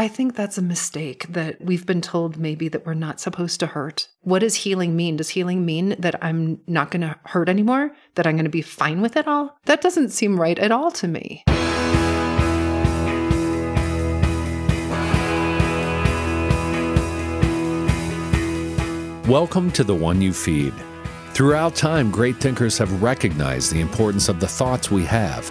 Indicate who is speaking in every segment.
Speaker 1: I think that's a mistake that we've been told maybe that we're not supposed to hurt. What does healing mean? Does healing mean that I'm not going to hurt anymore? That I'm going to be fine with it all? That doesn't seem right at all to me.
Speaker 2: Welcome to The One You Feed. Throughout time, great thinkers have recognized the importance of the thoughts we have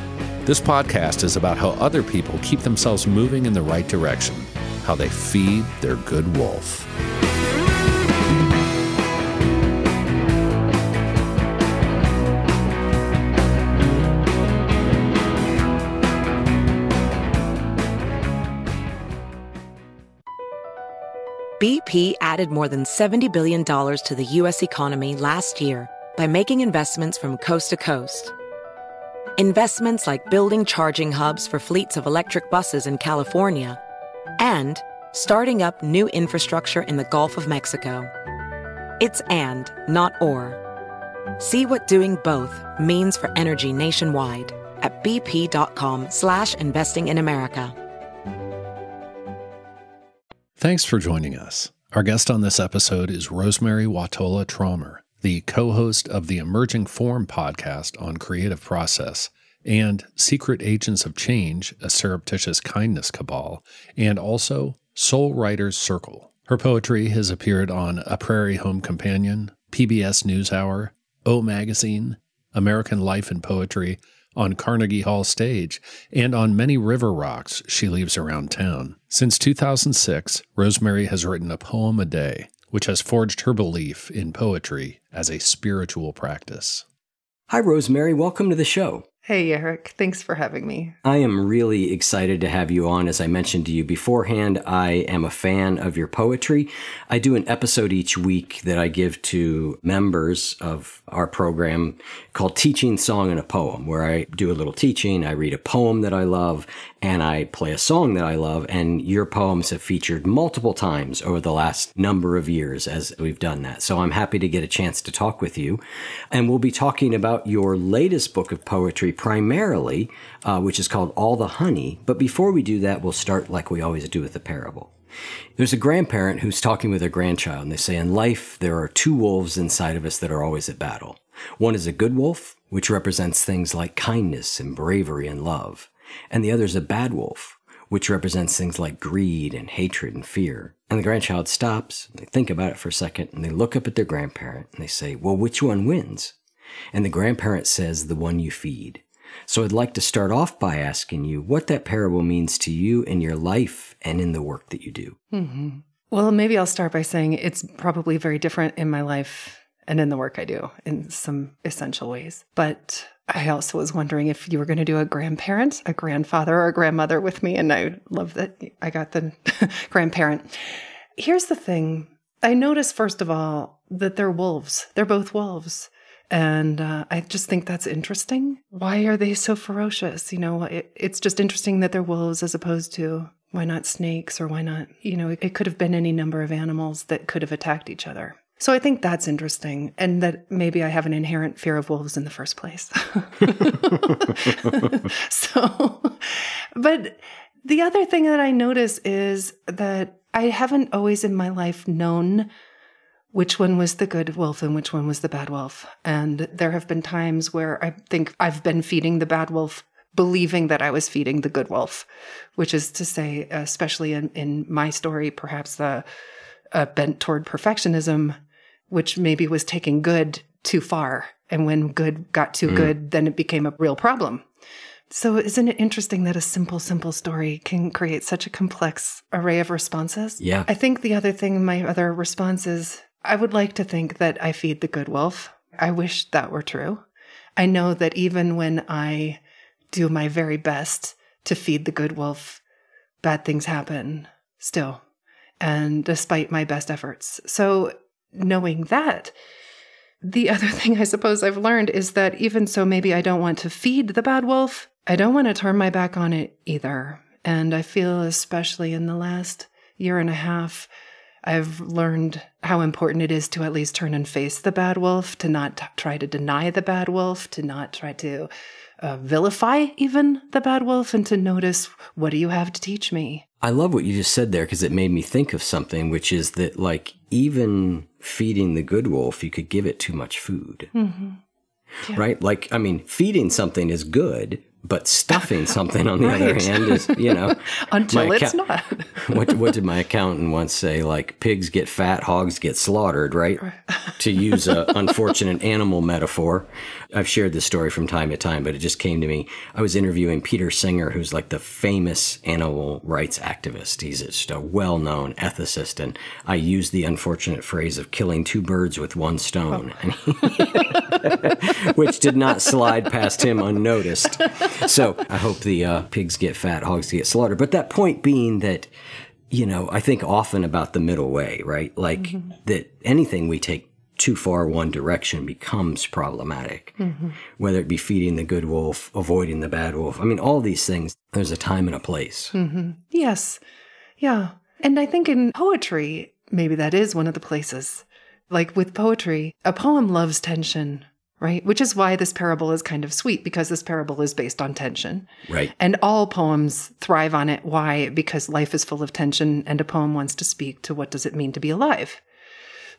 Speaker 2: This podcast is about how other people keep themselves moving in the right direction, how they feed their good wolf.
Speaker 3: BP added more than $70 billion to the U.S. economy last year by making investments from coast to coast investments like building charging hubs for fleets of electric buses in California, and starting up new infrastructure in the Gulf of Mexico. It's and, not or. See what doing both means for energy nationwide at bp.com slash investing in America.
Speaker 2: Thanks for joining us. Our guest on this episode is Rosemerry Wahtola Trommer the co host of the Emerging Form podcast on creative process, and Secret Agents of Change, a surreptitious kindness cabal, and also Soul Writers Circle. Her poetry has appeared on A Prairie Home Companion, PBS NewsHour, O Magazine, American Life and Poetry, on Carnegie Hall stage, and on many river rocks she leaves around town. Since 2006, Rosemerry has written a poem a day, which has forged her belief in poetry as a spiritual practice.
Speaker 4: Hi, Rosemerry. Welcome to the show.
Speaker 1: Hey, Eric. Thanks for having me.
Speaker 4: I am really excited to have you on. As I mentioned to you beforehand, I am a fan of your poetry. I do an episode each week that I give to members of our program called Teaching Song and a Poem, where I do a little teaching. I read a poem that I love and I play a song that I love. And your poems have featured multiple times over the last number of years as we've done that. So I'm happy to get a chance to talk with you. And we'll be talking about your latest book of poetry primarily, uh, which is called All the Honey. But before we do that, we'll start like we always do with the parable. There's a grandparent who's talking with their grandchild, and they say, In life, there are two wolves inside of us that are always at battle. One is a good wolf, which represents things like kindness and bravery and love and the other is a bad wolf, which represents things like greed and hatred and fear. And the grandchild stops, they think about it for a second, and they look up at their grandparent and they say, Well, which one wins? And the grandparent says, The one you feed. So I'd like to start off by asking you what that parable means to you in your life and in the work that you do.
Speaker 1: Mm-hmm. Well, maybe I'll start by saying it's probably very different in my life and in the work I do in some essential ways. But I also was wondering if you were going to do a grandparent, a grandfather, or a grandmother with me. And I love that I got the grandparent. Here's the thing I noticed, first of all, that they're wolves. They're both wolves. And uh, I just think that's interesting. Why are they so ferocious? You know, it, it's just interesting that they're wolves as opposed to why not snakes or why not, you know, it, it could have been any number of animals that could have attacked each other. So I think that's interesting, and that maybe I have an inherent fear of wolves in the first place. so, but the other thing that I notice is that I haven't always in my life known which one was the good wolf and which one was the bad wolf. And there have been times where I think I've been feeding the bad wolf believing that I was feeding the good wolf, which is to say, especially in, in my story, perhaps the uh, bent toward perfectionism which maybe was taking good too far. And when good got too mm. good, then it became a real problem. So, isn't it interesting that a simple, simple story can create such a complex array of responses?
Speaker 4: Yeah.
Speaker 1: I think the other thing, my other response is I would like to think that I feed the good wolf. I wish that were true. I know that even when I do my very best to feed the good wolf, bad things happen still. and despite my best efforts. So, knowing that, the other thing I suppose I've learned is that even so, maybe I don't want to feed the bad wolf, I don't want to turn my back on it either. And I feel, especially in the last year and a half, I've learned how important it is to at least turn and face the bad wolf, to not t- try to deny the bad wolf, to not try to uh, vilify even the bad wolf, and to notice what do you have to teach me?
Speaker 4: I love what you just said there because it made me think of something, which is that, like, even feeding the good wolf, you could give it too much food. Mm-hmm. Yeah. Right? Like, I mean, feeding something is good, but stuffing something on the right. other hand is, you know,
Speaker 1: until it's not.
Speaker 4: what, what did my accountant once say? Like pigs get fat, hogs get slaughtered, right? right. to use an unfortunate animal metaphor. I've shared this story from time to time, but it just came to me. I was interviewing Peter Singer, who's like the famous animal rights activist. He's just a well known ethicist. And I used the unfortunate phrase of killing two birds with one stone, oh. which did not slide past him unnoticed. So I hope the uh, pigs get fat, hogs get slaughtered. But that point being that, you know, I think often about the middle way, right? Like mm-hmm. that anything we take too far one direction becomes problematic. Mm-hmm. Whether it be feeding the good wolf, avoiding the bad wolf. I mean, all these things, there's a time and a place.
Speaker 1: Mm-hmm. Yes. Yeah. And I think in poetry, maybe that is one of the places. Like with poetry, a poem loves tension, right? Which is why this parable is kind of sweet because this parable is based on tension.
Speaker 4: Right.
Speaker 1: And all poems thrive on it. Why? Because life is full of tension and a poem wants to speak to what does it mean to be alive.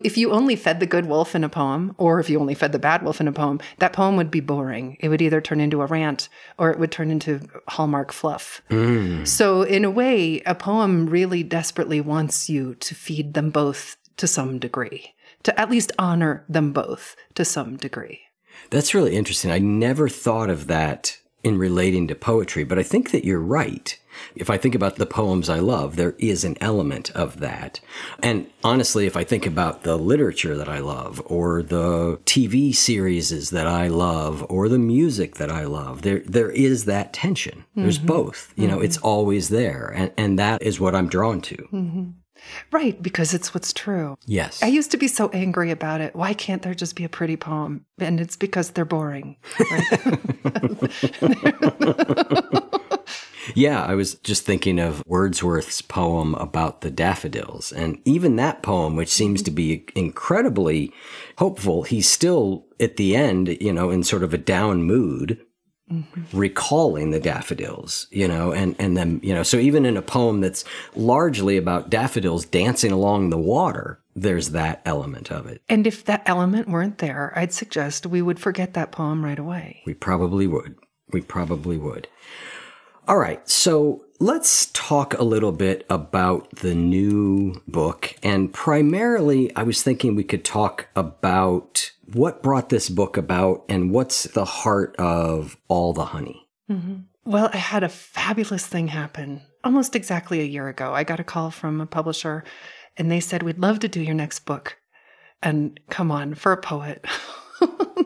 Speaker 1: If you only fed the good wolf in a poem, or if you only fed the bad wolf in a poem, that poem would be boring. It would either turn into a rant or it would turn into Hallmark fluff. Mm. So, in a way, a poem really desperately wants you to feed them both to some degree, to at least honor them both to some degree.
Speaker 4: That's really interesting. I never thought of that in relating to poetry, but I think that you're right. If I think about the poems I love, there is an element of that. And honestly, if I think about the literature that I love, or the TV series that I love, or the music that I love, there there is that tension. Mm-hmm. There's both. You know, mm-hmm. it's always there. And and that is what I'm drawn to.
Speaker 1: Mm-hmm. Right, because it's what's true.
Speaker 4: Yes.
Speaker 1: I used to be so angry about it. Why can't there just be a pretty poem? And it's because they're boring. Right?
Speaker 4: yeah, I was just thinking of Wordsworth's poem about the daffodils. And even that poem, which seems to be incredibly hopeful, he's still at the end, you know, in sort of a down mood Mm-hmm. recalling the daffodils, you know, and, and then, you know, so even in a poem that's largely about daffodils dancing along the water, there's that element of it.
Speaker 1: And if that element weren't there, I'd suggest we would forget that poem right away.
Speaker 4: We probably would. We probably would. All right. So let's talk a little bit about the new book. And primarily, I was thinking we could talk about what brought this book about and what's the heart of All the Honey?
Speaker 1: Mm-hmm. Well, I had a fabulous thing happen almost exactly a year ago. I got a call from a publisher and they said, We'd love to do your next book. And come on, for a poet.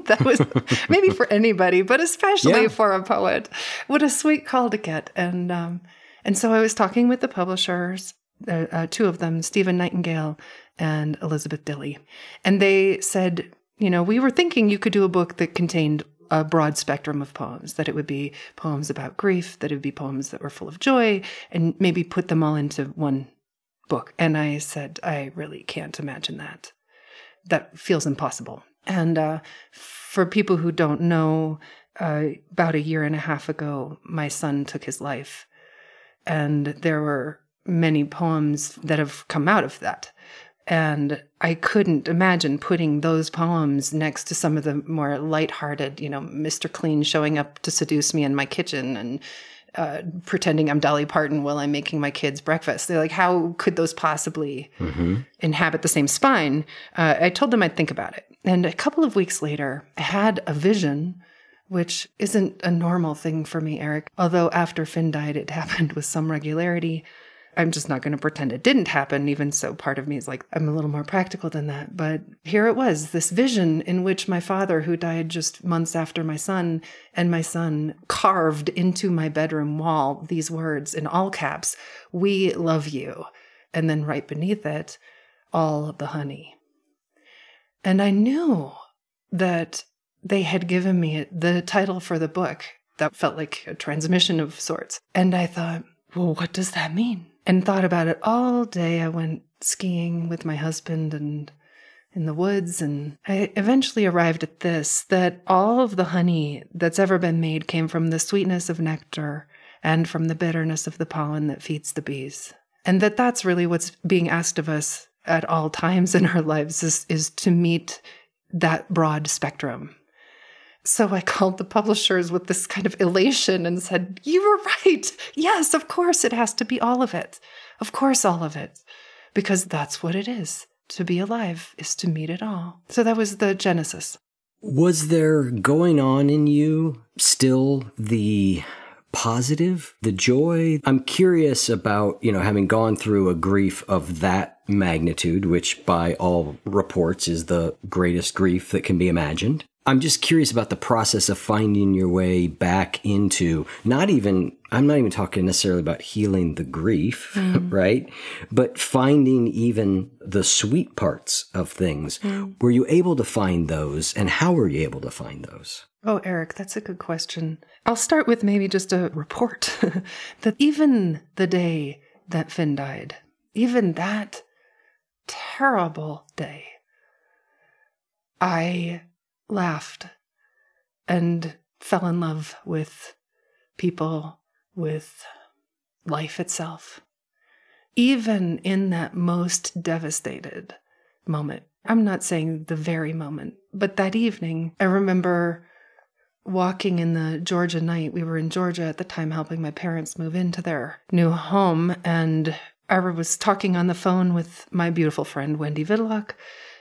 Speaker 1: that was maybe for anybody, but especially yeah. for a poet. What a sweet call to get. And um, and so I was talking with the publishers, uh, uh, two of them, Stephen Nightingale and Elizabeth Dilly, and they said, you know, we were thinking you could do a book that contained a broad spectrum of poems, that it would be poems about grief, that it would be poems that were full of joy, and maybe put them all into one book. And I said, I really can't imagine that. That feels impossible. And uh, for people who don't know, uh, about a year and a half ago, my son took his life. And there were many poems that have come out of that. And I couldn't imagine putting those poems next to some of the more lighthearted, you know, Mr. Clean showing up to seduce me in my kitchen and uh, pretending I'm Dolly Parton while I'm making my kids breakfast. They're like, how could those possibly mm-hmm. inhabit the same spine? Uh, I told them I'd think about it. And a couple of weeks later, I had a vision, which isn't a normal thing for me, Eric. Although after Finn died, it happened with some regularity. I'm just not going to pretend it didn't happen. Even so, part of me is like, I'm a little more practical than that. But here it was this vision in which my father, who died just months after my son, and my son carved into my bedroom wall these words in all caps We love you. and then right beneath it, all the honey. And I knew that they had given me the title for the book that felt like a transmission of sorts. And I thought, well, what does that mean? And thought about it all day. I went skiing with my husband and in the woods. And I eventually arrived at this that all of the honey that's ever been made came from the sweetness of nectar and from the bitterness of the pollen that feeds the bees. And that that's really what's being asked of us at all times in our lives is, is to meet that broad spectrum. So I called the publishers with this kind of elation and said, You were right. Yes, of course it has to be all of it. Of course, all of it. Because that's what it is. To be alive is to meet it all. So that was the genesis.
Speaker 4: Was there going on in you still the positive, the joy? I'm curious about, you know, having gone through a grief of that magnitude, which by all reports is the greatest grief that can be imagined. I'm just curious about the process of finding your way back into not even, I'm not even talking necessarily about healing the grief, mm. right? But finding even the sweet parts of things. Mm. Were you able to find those and how were you able to find those?
Speaker 1: Oh, Eric, that's a good question. I'll start with maybe just a report that even the day that Finn died, even that terrible day, I laughed and fell in love with people, with life itself. Even in that most devastated moment. I'm not saying the very moment, but that evening, I remember walking in the Georgia night. We were in Georgia at the time helping my parents move into their new home. And I was talking on the phone with my beautiful friend, Wendy Videlock,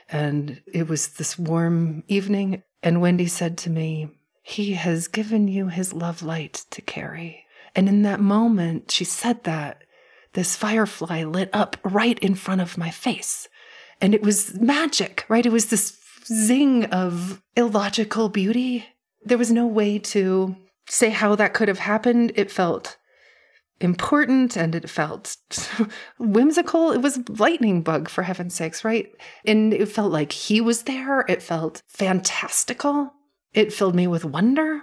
Speaker 1: and it was this warm evening. And Wendy said to me, He has given you his love light to carry. And in that moment, she said that, this firefly lit up right in front of my face. And it was magic, right? It was this zing of illogical beauty. There was no way to say how that could have happened. It felt important and it felt whimsical. It was lightning bug for heaven's sakes, right? And it felt like he was there. It felt fantastical. It filled me with wonder.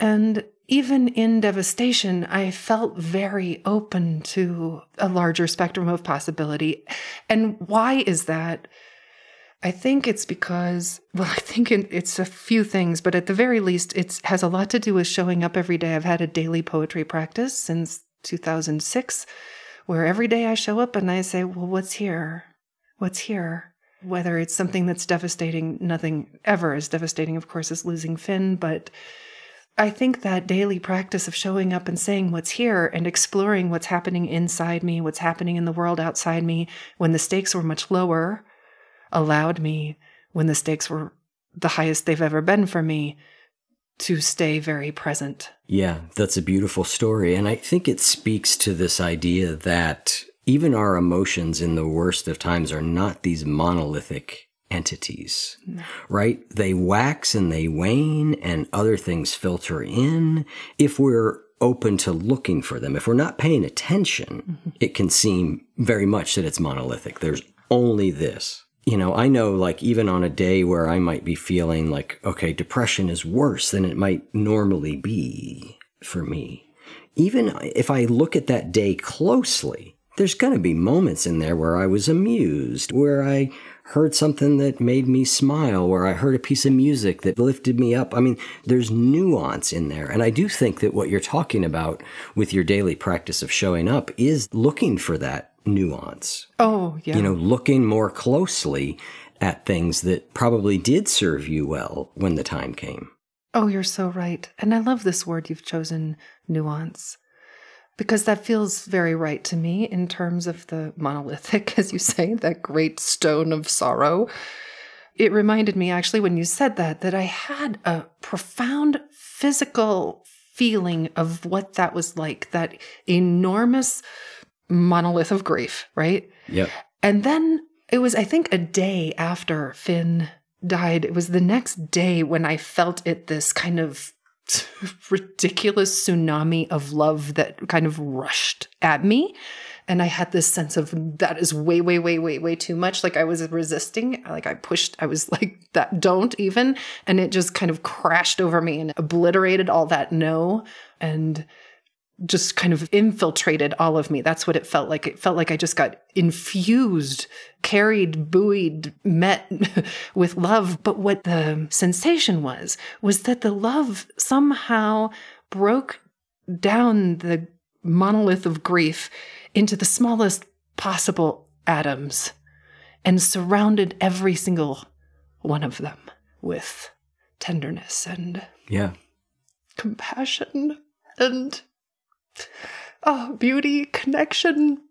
Speaker 1: And even in devastation, I felt very open to a larger spectrum of possibility. And why is that? I think it's because, well, I think it's a few things, but at the very least, it has a lot to do with showing up every day. I've had a daily poetry practice since 2006, where every day I show up and I say, Well, what's here? What's here? Whether it's something that's devastating, nothing ever is devastating, of course, is losing Finn, but I think that daily practice of showing up and saying what's here and exploring what's happening inside me, what's happening in the world outside me, when the stakes were much lower, allowed me, when the stakes were the highest they've ever been for me, to stay very present.
Speaker 4: Yeah, that's a beautiful story. And I think it speaks to this idea that even our emotions in the worst of times are not these monolithic entities, no. right? They wax and they wane and other things filter in. If we're open to looking for them, if we're not paying attention, mm-hmm. it can seem very much that it's monolithic. There's only this you know, I know like even on a day where I might be feeling like, okay, depression is worse than it might normally be for me. Even if I look at that day closely, there's going to be moments in there where I was amused, where I heard something that made me smile, where I heard a piece of music that lifted me up. I mean, there's nuance in there. And I do think that what you're talking about with your daily practice of showing up is looking for that nuance.
Speaker 1: Oh, yeah.
Speaker 4: You know, looking more closely at things that probably did serve you well when the time came.
Speaker 1: Oh, you're so right. And I love this word you've chosen, nuance, because that feels very right to me in terms of the monolithic, as you say, that great stone of sorrow. It reminded me actually when you said that, that I had a profound physical feeling of what that was like, that enormous monolith of grief, right?
Speaker 4: Yep.
Speaker 1: And then it was, I think, a day after Finn died. It was the next day when I felt it this kind of ridiculous tsunami of love that kind of rushed at me. And I had this sense of that is way, way, way, way, way too much. Like I was resisting, like I pushed, I was like, that don't even. And it just kind of crashed over me and obliterated all that no. And just kind of infiltrated all of me. That's what it felt like. It felt like I just got infused, carried, buoyed, met with love. But what the sensation was, was that the love somehow broke down the monolith of grief into the smallest possible atoms and surrounded every single one of them with tenderness and
Speaker 4: yeah
Speaker 1: compassion and oh, beauty, connection.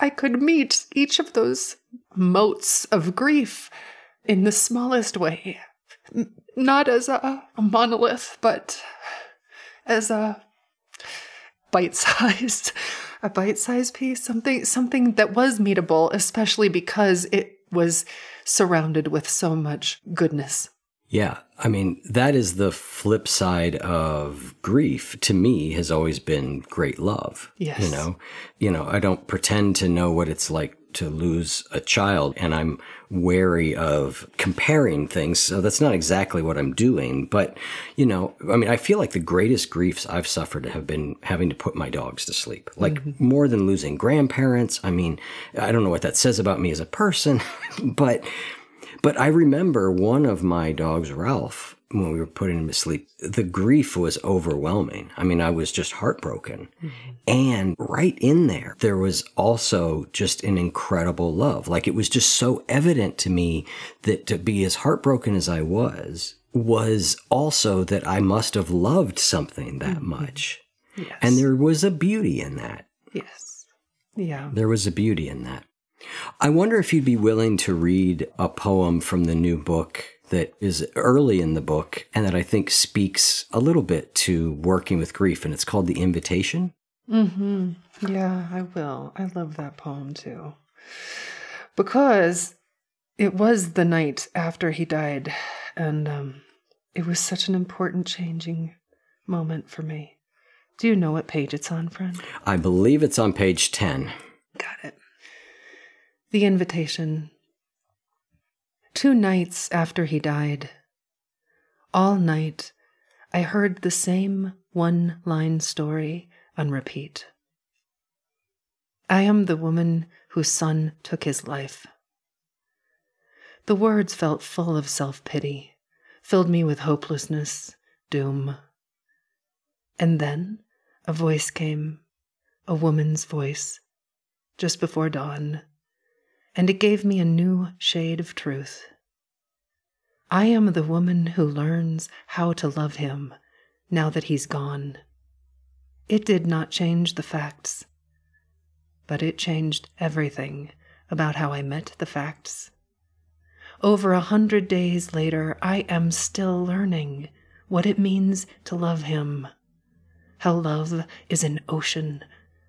Speaker 1: I could meet each of those motes of grief in the smallest way. Not as a, a monolith, but as a bite-sized a bite-sized piece something something that was meetable especially because it was surrounded with so much goodness
Speaker 4: yeah. I mean, that is the flip side of grief to me has always been great love.
Speaker 1: Yes.
Speaker 4: You know, you know, I don't pretend to know what it's like to lose a child and I'm wary of comparing things. So that's not exactly what I'm doing. But, you know, I mean, I feel like the greatest griefs I've suffered have been having to put my dogs to sleep. Like mm-hmm. more than losing grandparents. I mean, I don't know what that says about me as a person, but but I remember one of my dogs, Ralph, when we were putting him to sleep, the grief was overwhelming. I mean, I was just heartbroken. Mm-hmm. And right in there, there was also just an incredible love. Like it was just so evident to me that to be as heartbroken as I was, was also that I must have loved something that mm-hmm. much. Yes. And there was a beauty in that.
Speaker 1: Yes. Yeah.
Speaker 4: There was a beauty in that. I wonder if you'd be willing to read a poem from the new book that is early in the book and that I think speaks a little bit to working with grief, and it's called The Invitation.
Speaker 1: Mm-hmm. Yeah, I will. I love that poem too. Because it was the night after he died, and um, it was such an important changing moment for me. Do you know what page it's on, friend?
Speaker 4: I believe it's on page 10.
Speaker 1: Got it. The invitation. Two nights after he died, all night I heard the same one line story on repeat. I am the woman whose son took his life. The words felt full of self pity, filled me with hopelessness, doom. And then a voice came, a woman's voice, just before dawn and it gave me a new shade of truth. I am the woman who learns how to love him now that he's gone. It did not change the facts, but it changed everything about how I met the facts. Over a hundred days later, I am still learning what it means to love him. How love is an ocean,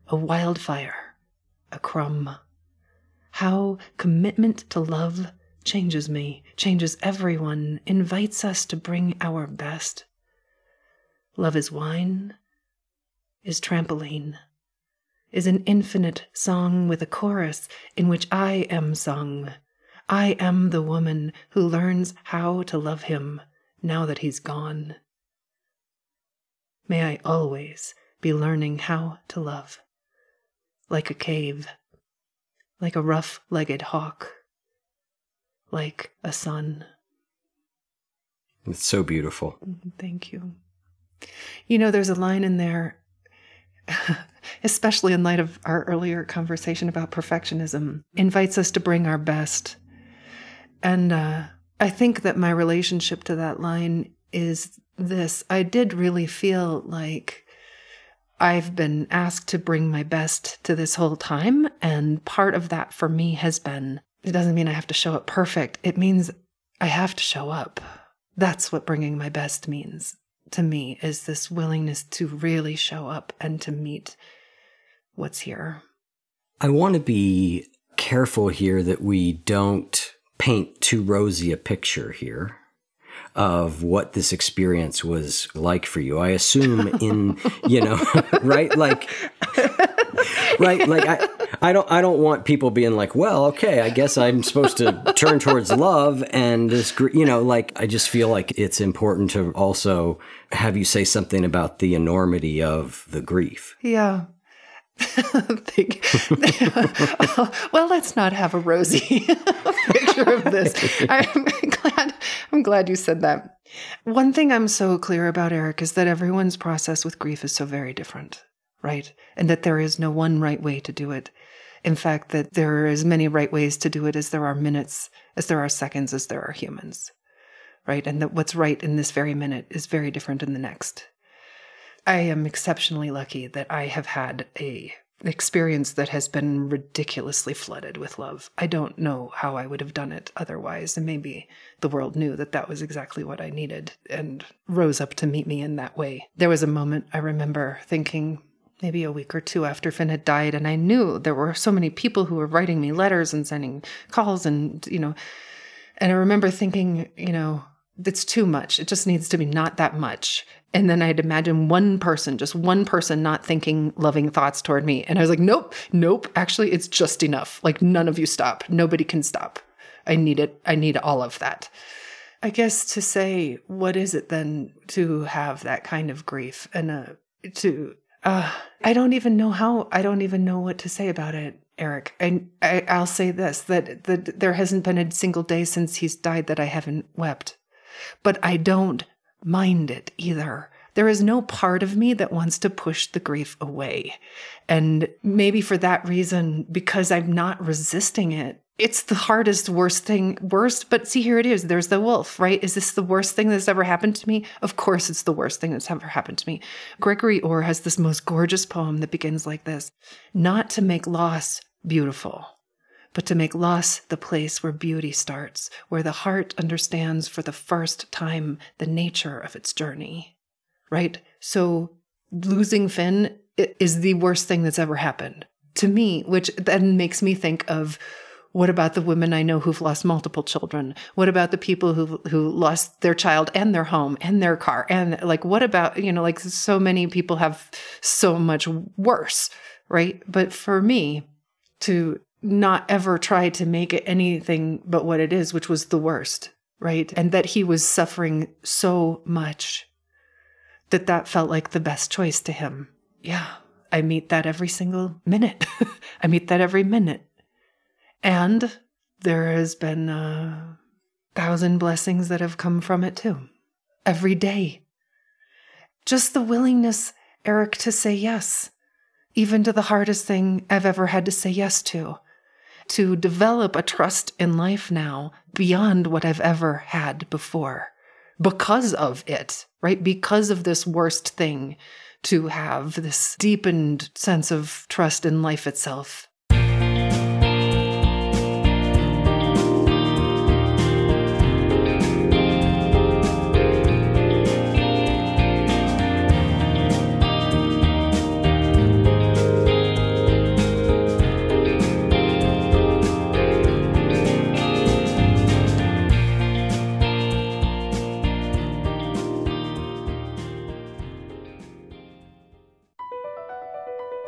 Speaker 1: a wildfire, a crumb how commitment to love changes me, changes everyone, invites us to bring our best. Love is wine, is trampoline, is an infinite song with a chorus in which I am sung. I am the woman who learns how to love him now that he's gone. May I always be learning how to love, like a cave like a rough legged hawk, like a sun.
Speaker 4: It's so beautiful.
Speaker 1: Mm-hmm, thank you. You know, there's a line in there, especially in light of our earlier conversation about perfectionism, invites us to bring our best. And uh, I think that my relationship to that line is this I did really feel like I've been asked to bring my best to this whole time. And part of that for me has been it doesn't mean I have to show up perfect, it means I have to show up. That's what bringing my best means to me is this willingness to really show up and to meet what's here.
Speaker 4: I want to be careful here that we don't paint too rosy a picture here of what this experience was like for you. I assume in, you know, right? Like, right? Like I, I don't, I don't want people being like, well, okay, I guess I'm supposed to turn towards love and this, you know, like I just feel like it's important to also have you say something about the enormity of the grief.
Speaker 1: Yeah. Think, well, let's not have a rosy picture of this. I'm glad. I'm glad you said that. One thing I'm so clear about, Eric, is that everyone's process with grief is so very different, right? And that there is no one right way to do it. In fact, that there are as many right ways to do it as there are minutes, as there are seconds, as there are humans, right? And that what's right in this very minute is very different in the next. I am exceptionally lucky that I have had a experience that has been ridiculously flooded with love. I don't know how I would have done it otherwise, and maybe the world knew that that was exactly what I needed and rose up to meet me in that way. There was a moment I remember thinking maybe a week or two after Finn had died and I knew there were so many people who were writing me letters and sending calls and you know and I remember thinking, you know, it's too much. It just needs to be not that much. And then I'd imagine one person, just one person not thinking loving thoughts toward me. And I was like, nope, nope. Actually, it's just enough. Like, none of you stop. Nobody can stop. I need it. I need all of that. I guess to say, what is it then to have that kind of grief and uh, to, uh, I don't even know how, I don't even know what to say about it. Eric, and I, I'll say this: that that there hasn't been a single day since he's died that I haven't wept, but I don't mind it either. There is no part of me that wants to push the grief away. And maybe for that reason, because I'm not resisting it, it's the hardest, worst thing, worst. But see, here it is. There's the wolf, right? Is this the worst thing that's ever happened to me? Of course, it's the worst thing that's ever happened to me. Gregory Orr has this most gorgeous poem that begins like this Not to make loss beautiful, but to make loss the place where beauty starts, where the heart understands for the first time the nature of its journey. Right? So losing Finn is the worst thing that's ever happened to me, which then makes me think of what about the women I know who've lost multiple children? What about the people who who lost their child and their home and their car? And like what about, you know, like so many people have so much worse, right? But for me to not ever try to make it anything but what it is, which was the worst, right? And that he was suffering so much that that felt like the best choice to him. Yeah, I meet that every single minute. I meet that every minute. And there has been a thousand blessings that have come from it too. Every day. Just the willingness, Eric, to say yes, even to the hardest thing I've ever had to say yes to to develop a trust in life now beyond what I've ever had before because of it, right? Because of this worst thing to have this deepened sense of trust in life itself.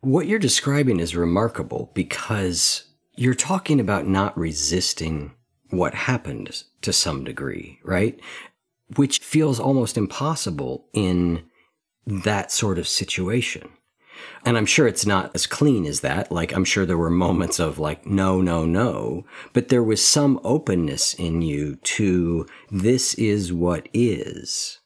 Speaker 4: What you're describing is remarkable because you're talking about not resisting what happened to some degree, right? Which feels almost impossible in that sort of situation. And I'm sure it's not as clean as that. Like, I'm sure there were moments of like, no, no, no. But there was some openness in you to this is what is.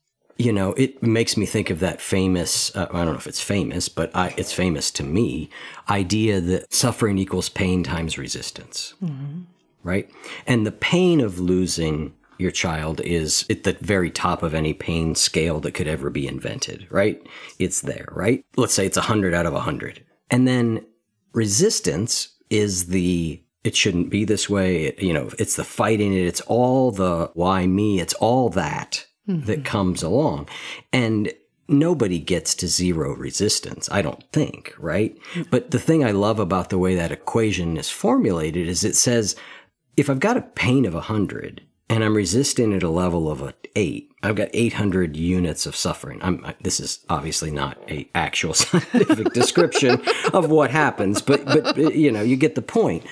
Speaker 4: You know, it makes me think of that famous, uh, I don't know if it's famous, but I, it's famous to me, idea that suffering equals pain times resistance. Mm-hmm. Right? And the pain of losing your child is at the very top of any pain scale that could ever be invented, right? It's there, right? Let's say it's 100 out of 100. And then resistance is the it shouldn't be this way, it, you know, it's the fighting it, it's all the why me, it's all that mm-hmm. that comes along. And nobody gets to zero resistance, I don't think, right? Mm-hmm. But the thing I love about the way that equation is formulated is it says if I've got a pain of 100 and I'm resisting at a level of a eight. I've got 800 units of suffering. I'm, this is obviously not a actual scientific description of what happens, but, but, you know, you get the point.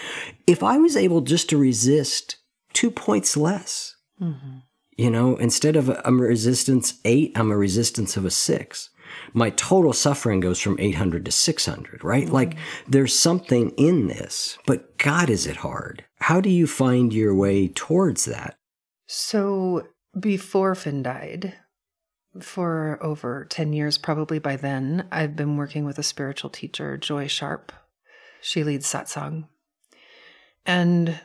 Speaker 4: If I was able just to resist two points less, mm-hmm. You know, instead of a, a resistance eight, I'm a resistance of a six. My total suffering goes from 800 to 600, right? Mm-hmm. Like there's something in this, but God, is it hard? How do you find your way towards that?
Speaker 1: So before Finn died, for over 10 years, probably by then, I've been working with a spiritual teacher, Joy Sharp. She leads satsang. And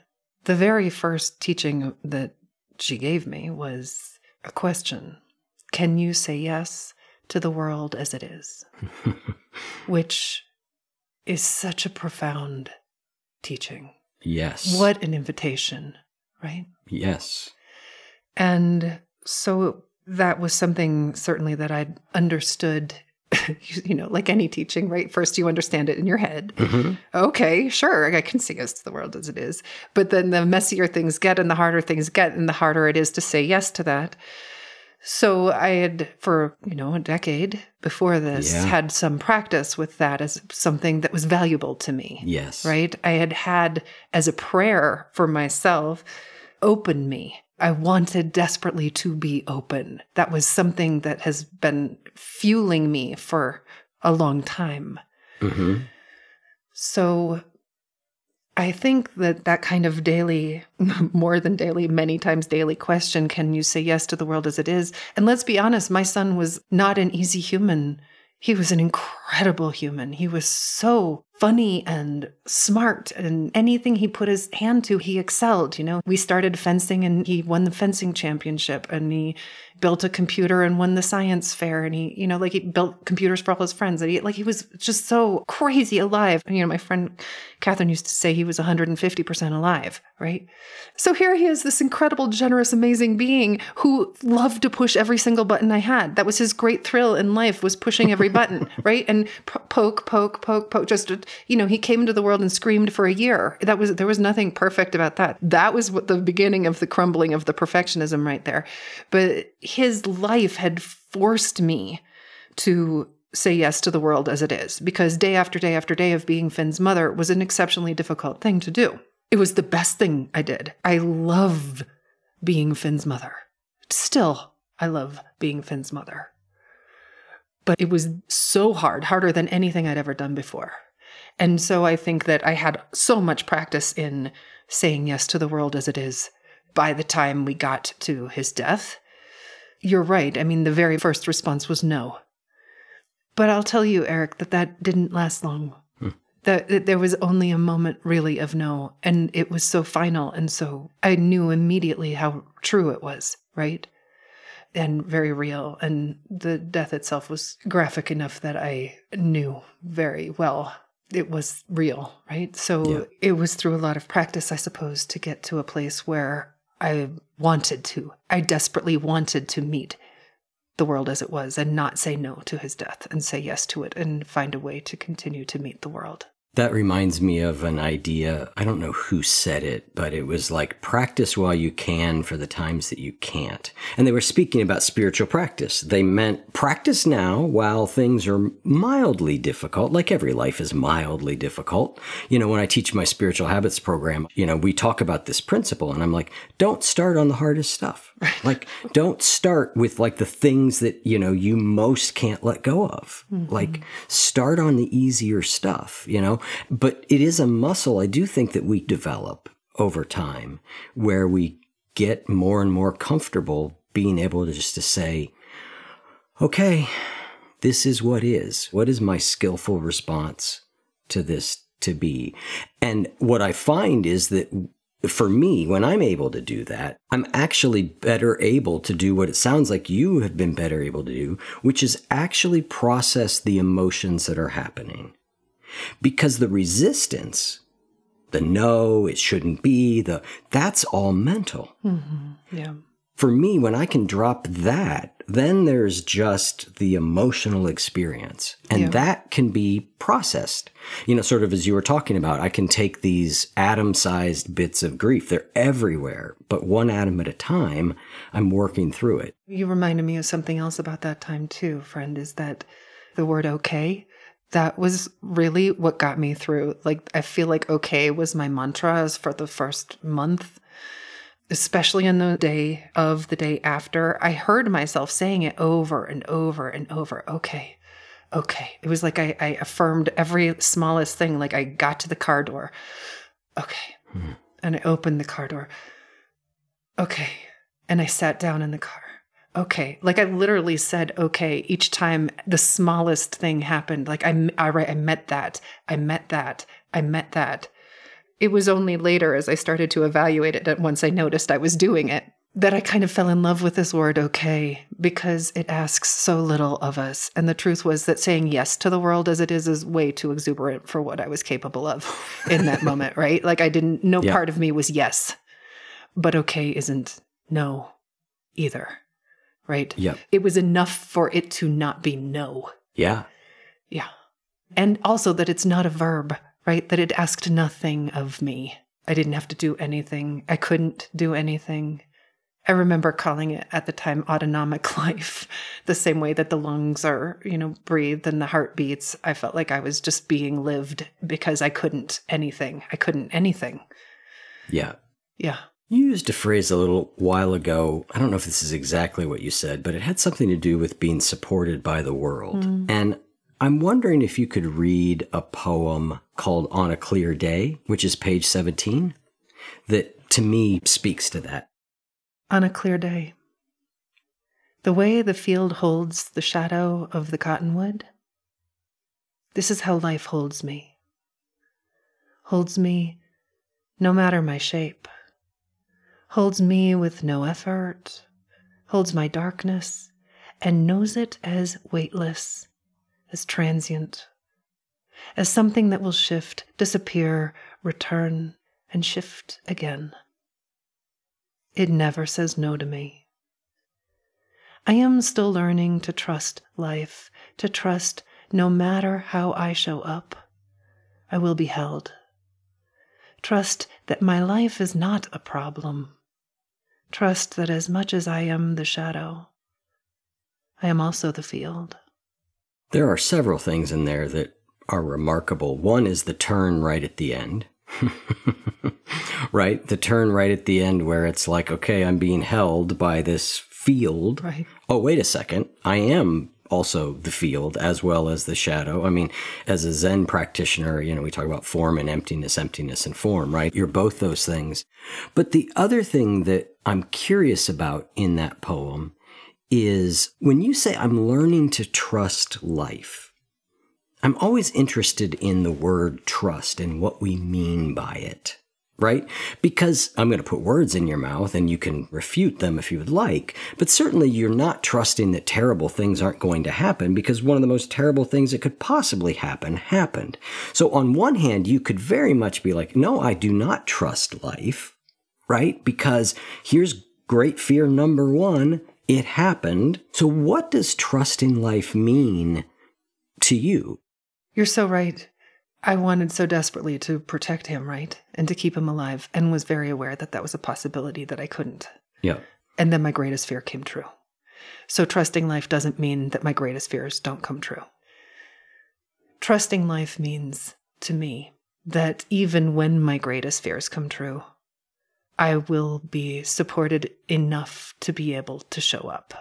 Speaker 1: the very first teaching that she gave me was a question Can you say yes to the world as it is? Which is such a profound teaching.
Speaker 4: Yes.
Speaker 1: What an invitation, right?
Speaker 4: Yes.
Speaker 1: And so that was something certainly that I'd understood, you know, like any teaching, right? First, you understand it in your head. Mm-hmm. Okay, sure, I can see yes to the world as it is. But then the messier things get and the harder things get, and the harder it is to say yes to that. So I had, for, you know, a decade before this, yeah. had some practice with that as something that was valuable to me.
Speaker 4: Yes.
Speaker 1: Right? I had had as a prayer for myself, open me I wanted desperately to be open. That was something that has been fueling me for a long time. Mm-hmm. So I think that that kind of daily, more than daily, many times daily question can you say yes to the world as it is? And let's be honest, my son was not an easy human. He was an incredible human. He was so funny and smart and anything he put his hand to he excelled you know? We started fencing and he won the fencing championship and he built a computer and won the science fair and he you know like he built computers for all his friends and he like he was just so crazy alive. And, you know my friend catherine used to say he was 150% alive right? So here he is this incredible generous amazing being who loved to push every single button i had. That was his great thrill in life was pushing every button right? And poke poke poke poke just you know, he came into the world and screamed for a year. That was there was nothing perfect about that. That was what the beginning of the crumbling of the perfectionism right there. But his life had forced me to say yes to the world as it is because day after day after day of being Finn's mother was an exceptionally difficult thing to do. It was the best thing I did. I love being Finn's mother. Still, I love being Finn's mother. But it was so hard, harder than anything I'd ever done before. And so I think that I had so much practice in saying yes to the world as it is by the time we got to his death. You're right. I mean, the very first response was no. But I'll tell you, Eric, that that didn't last long. Hmm. That, that there was only a moment really of no. And it was so final. And so I knew immediately how true it was, right? and very real. And the death itself was graphic enough that I knew very well it was real, right? So yeah. it was through a lot of practice, I suppose, to get to a place where I wanted to. I desperately wanted to meet the world as it was and not say no to his death and say yes to it and find a way to continue to meet the world.
Speaker 4: That reminds me of an idea. I don't know who said it, but it was like practice while you can for the times that you can't. And they were speaking about spiritual practice. They meant practice now while things are mildly difficult, like every life is mildly difficult. You know, when I teach my spiritual habits program, you know, we talk about this principle and I'm like, don't start on the hardest stuff. like, don't start with like the things that, you know, you most can't let go of. Mm-hmm. Like, start on the easier stuff, you know? But it is a muscle I do think that we develop over time where we get more and more comfortable being able to just to say, okay, this is what is. What is my skillful response to this to be? And what I find is that for me, when I'm able to do that, I'm actually better able to do what it sounds like you have been better able to do, which is actually process the emotions that are happening. Because the resistance, the no, it shouldn't be, the that's all mental.
Speaker 1: Mm-hmm. Yeah.
Speaker 4: For me, when I can drop that, then there's just the emotional experience. And yeah. that can be processed. You know, sort of as you were talking about, I can take these atom sized bits of grief. They're everywhere, but one atom at a time, I'm working through it.
Speaker 1: You reminded me of something else about that time too, friend, is that the word okay that was really what got me through. Like, I feel like okay was my mantra for the first month, especially in the day of the day after. I heard myself saying it over and over and over. Okay. Okay. It was like I, I affirmed every smallest thing. Like I got to the car door. Okay. Hmm. And I opened the car door. Okay. And I sat down in the car okay. Like i literally said okay each time the smallest thing happened like i i, I met that i met that i met that. It was only later as i started to evaluate it that once i noticed i was doing it that i kind of fell in love with this word okay because it asks so little of us. And the truth was that saying yes to the world as it is is way too exuberant for what i was capable of in that moment right? Like i didn't no yeah. part of me was yes. But okay isn't no either right?
Speaker 4: Yeah.
Speaker 1: It was enough for it to not be no.
Speaker 4: Yeah.
Speaker 1: Yeah. And also that it's not a verb, right? That it asked nothing of me. I didn't have to do anything. I couldn't do anything. I remember calling it at the time autonomic life, the same way that the lungs are, you know, breathed and the heart beats. I felt like I was just being lived because I couldn't anything. I couldn't anything.
Speaker 4: Yeah.
Speaker 1: Yeah.
Speaker 4: You used a phrase a little while ago. I don't know if this is exactly what you said, but it had something to do with being supported by the world. Mm. And I'm wondering if you could read a poem called On a Clear Day, which is page 17, that to me speaks to that.
Speaker 1: On a clear day. The way the field holds the shadow of the cottonwood, this is how life holds me. Holds me no matter my shape holds me with no effort, holds my darkness, and knows it as weightless, as transient, as something that will shift, disappear, return, and shift again. It never says no to me. I am still learning to trust life, to trust no matter how I show up, I will be held. Trust that my life is not a problem, Trust that as much as I am the shadow, I am also the field.
Speaker 4: There are several things in there that are remarkable. One is the turn right at the end. right? The turn right at the end where it's like, okay, I'm being held by this field.
Speaker 1: Right.
Speaker 4: Oh, wait a second. I am also the field as well as the shadow. I mean, as a Zen practitioner, you know, we talk about form and emptiness, emptiness and form, right? You're both those things. But the other thing that I'm curious about in that poem is when you say, I'm learning to trust life, I'm always interested in the word trust and what we mean by it right? Because I'm going to put words in your mouth and you can refute them if you would like, but certainly you're not trusting that terrible things aren't going to happen because one of the most terrible things that could possibly happen happened. So on one hand, you could very much be like, no, I do not trust life, right? Because here's great fear number one. It happened. So what does trust in life mean to you?
Speaker 1: You're so right. I wanted so desperately to protect him, right? And to keep him alive, and was very aware that that was a possibility that I couldn't.
Speaker 4: Yeah.
Speaker 1: And then my greatest fear came true. So trusting life doesn't mean that my greatest fears don't come true. Trusting life means, to me, that even when my greatest fears come true, I will be supported enough to be able to show up,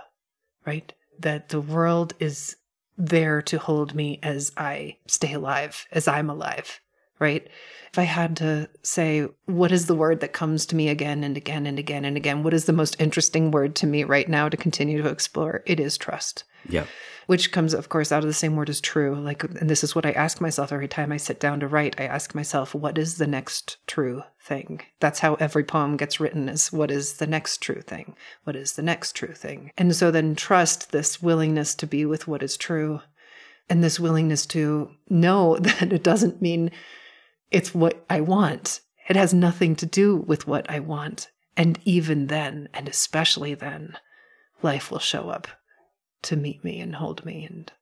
Speaker 1: right? That the world is there to hold me as I stay alive, as I'm alive, right? If I had to say, what is the word that comes to me again and again and again and again? What is the most interesting word to me right now to continue to explore? It is trust.
Speaker 4: Yeah.
Speaker 1: Which comes, of course, out of the same word as true. Like, and this is what I ask myself every time I sit down to write. I ask myself, what is the next true thing? That's how every poem gets written is what is the next true thing? What is the next true thing? And so then trust this willingness to be with what is true and this willingness to know that it doesn't mean it's what I want. It has nothing to do with what I want. And even then, and especially then, life will show up to meet me and hold me and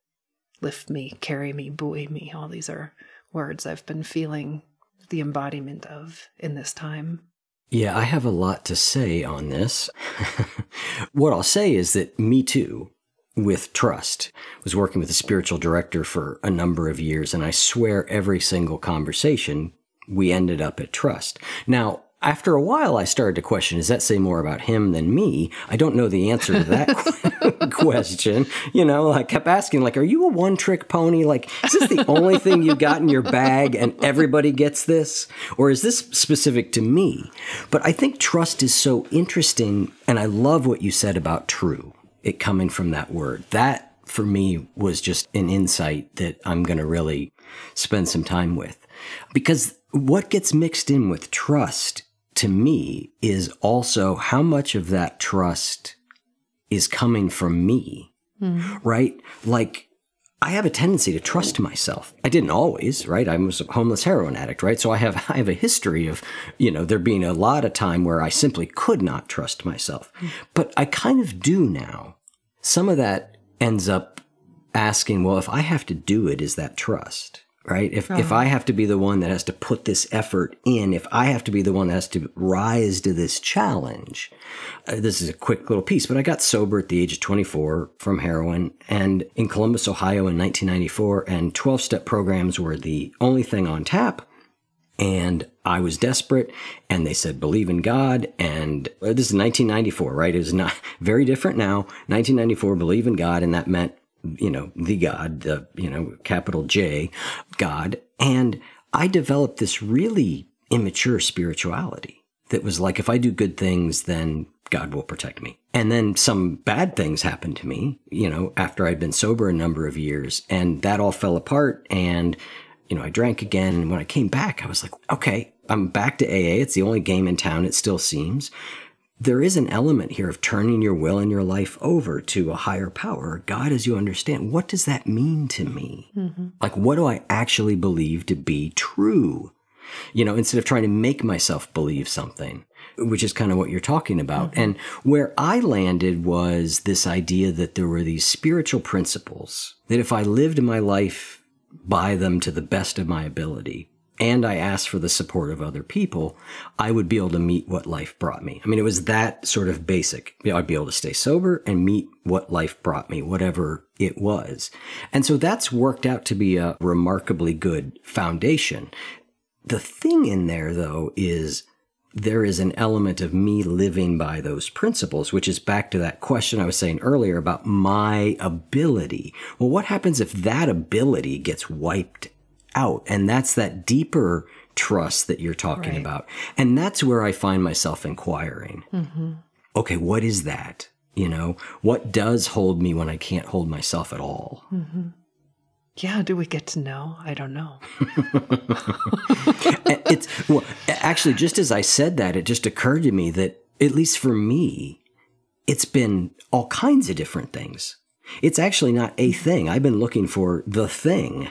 Speaker 1: lift me, carry me, buoy me. All these are words I've been feeling the embodiment of in this time.
Speaker 4: Yeah, I have a lot to say on this. what I'll say is that me too, with trust, was working with a spiritual director for a number of years, and I swear every single conversation we ended up at trust. Now, after a while, I started to question, does that say more about him than me? I don't know the answer to that question. You know, I kept asking, like, are you a one trick pony? Like, is this the only thing you got in your bag and everybody gets this? Or is this specific to me? But I think trust is so interesting. And I love what you said about true, it coming from that word. That for me was just an insight that I'm going to really spend some time with. Because what gets mixed in with trust to me is also how much of that trust is coming from me, mm. right? Like, I have a tendency to trust myself. I didn't always, right? I was a homeless heroin addict, right? So I have I have a history of, you know, there being a lot of time where I simply could not trust myself. Mm. But I kind of do now. Some of that ends up asking, well, if I have to do it, is that trust? Right? If, uh-huh. if I have to be the one that has to put this effort in, if I have to be the one that has to rise to this challenge, uh, this is a quick little piece, but I got sober at the age of 24 from heroin and in Columbus, Ohio in 1994 and 12 step programs were the only thing on tap. And I was desperate and they said, believe in God. And uh, this is 1994, right? It was not very different now. 1994, believe in God. And that meant you know, the God, the, you know, capital J, God. And I developed this really immature spirituality that was like, if I do good things, then God will protect me. And then some bad things happened to me, you know, after I'd been sober a number of years and that all fell apart. And, you know, I drank again. And when I came back, I was like, okay, I'm back to AA. It's the only game in town. It still seems there is an element here of turning your will and your life over to a higher power, God as you understand. What does that mean to me? Mm-hmm. Like, what do I actually believe to be true? You know, instead of trying to make myself believe something, which is kind of what you're talking about. Mm-hmm. And where I landed was this idea that there were these spiritual principles that if I lived my life by them to the best of my ability, and I asked for the support of other people, I would be able to meet what life brought me. I mean, it was that sort of basic. I'd be able to stay sober and meet what life brought me, whatever it was. And so that's worked out to be a remarkably good foundation. The thing in there, though, is there is an element of me living by those principles, which is back to that question I was saying earlier about my ability. Well, what happens if that ability gets wiped out. And that's that deeper trust that you're talking right. about. And that's where I find myself inquiring. Mm-hmm. Okay, what is that? You know, what does hold me when I can't hold myself at all?
Speaker 1: Mm-hmm. Yeah, do we get to know? I don't know.
Speaker 4: it's well, actually, just as I said that, it just occurred to me that at least for me, it's been all kinds of different things. It's actually not a thing. I've been looking for the thing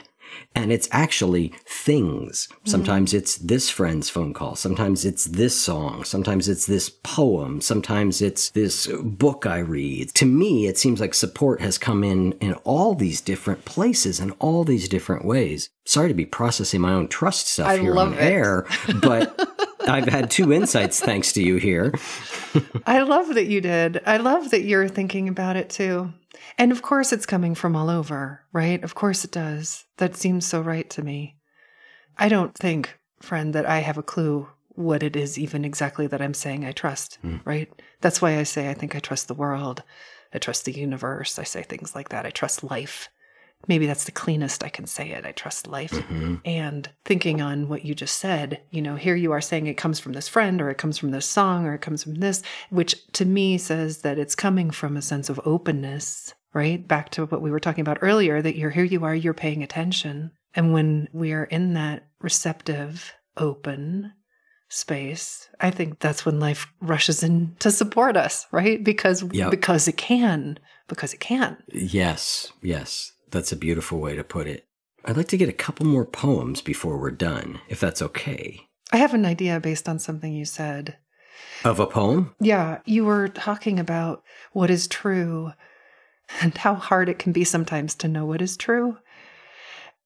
Speaker 4: And it's actually things. Sometimes mm. it's this friend's phone call. Sometimes it's this song. Sometimes it's this poem. Sometimes it's this book I read. To me, it seems like support has come in in all these different places and all these different ways. Sorry to be processing my own trust stuff
Speaker 1: I
Speaker 4: here on
Speaker 1: it.
Speaker 4: air, but I've had two insights thanks to you here.
Speaker 1: I love that you did. I love that you're thinking about it too. And of course, it's coming from all over, right? Of course, it does. That seems so right to me. I don't think, friend, that I have a clue what it is even exactly that I'm saying I trust, hmm. right? That's why I say I think I trust the world. I trust the universe. I say things like that. I trust life. Maybe that's the cleanest I can say it. I trust life. Mm-hmm. And thinking on what you just said, you know, here you are saying it comes from this friend or it comes from this song or it comes from this, which to me says that it's coming from a sense of openness, right? Back to what we were talking about earlier that you're here you are, you're paying attention. And when we are in that receptive, open space, I think that's when life rushes in to support us, right? Because
Speaker 4: Yep.
Speaker 1: because it can, because it can.
Speaker 4: Yes, yes. That's a beautiful way to put it. I'd like to get a couple more poems before we're done, if that's okay.
Speaker 1: I have an idea based on something you said.
Speaker 4: Of a poem?
Speaker 1: Yeah, you were talking about what is true and how hard it can be sometimes to know what is true.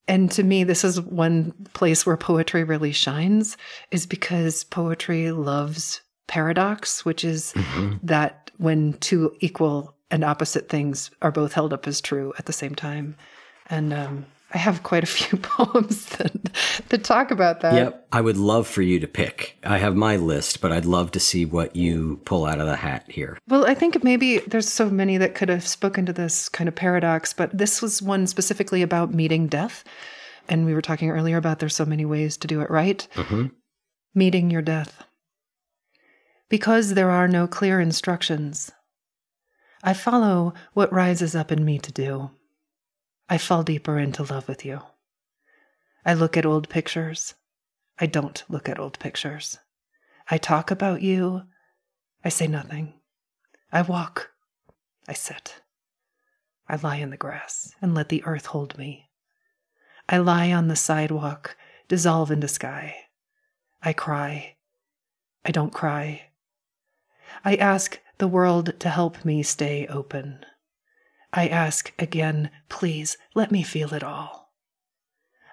Speaker 1: And to me, this is one place where poetry really shines, is because poetry loves paradox, which is mm-hmm. that when two equal and opposite things are both held up as true at the same time. And um, I have quite a few poems that, that talk about that.
Speaker 4: Yep. I would love for you to pick. I have my list, but I'd love to see what you pull out of the hat here.
Speaker 1: Well, I think maybe there's so many that could have spoken to this kind of paradox, but this was one specifically about meeting death. And we were talking earlier about there's so many ways to do it right. Meeting your death. Because there are no clear instructions, I follow what rises up in me to do. I fall deeper into love with you. I look at old pictures. I don't look at old pictures. I talk about you. I say nothing. I walk. I sit. I lie in the grass and let the earth hold me. I lie on the sidewalk, dissolve into sky. I cry. I don't cry. I ask the world to help me stay open. I ask again, please let me feel it all.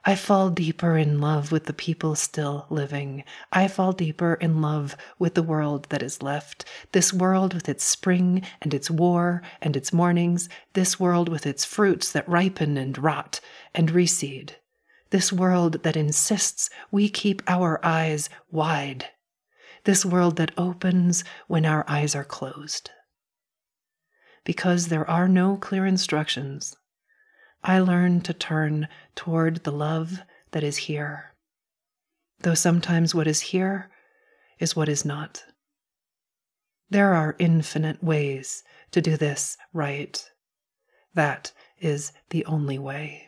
Speaker 1: I fall deeper in love with the people still living. I fall deeper in love with the world that is left. This world with its spring and its war and its mornings. This world with its fruits that ripen and rot and reseed. This world that insists we keep our eyes wide. This world that opens when our eyes are closed. Because there are no clear instructions, I learn to turn toward the love that is here, though sometimes what is here is what is not. There are infinite ways to do this right. That is the only way.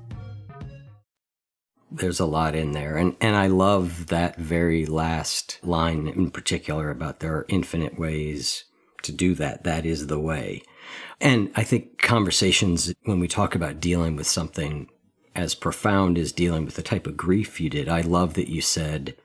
Speaker 4: There's a lot in there. And, and I love that very last line in particular about there are infinite ways to do that. That is the way. And I think conversations, when we talk about dealing with something as profound as dealing with the type of grief you did, I love that you said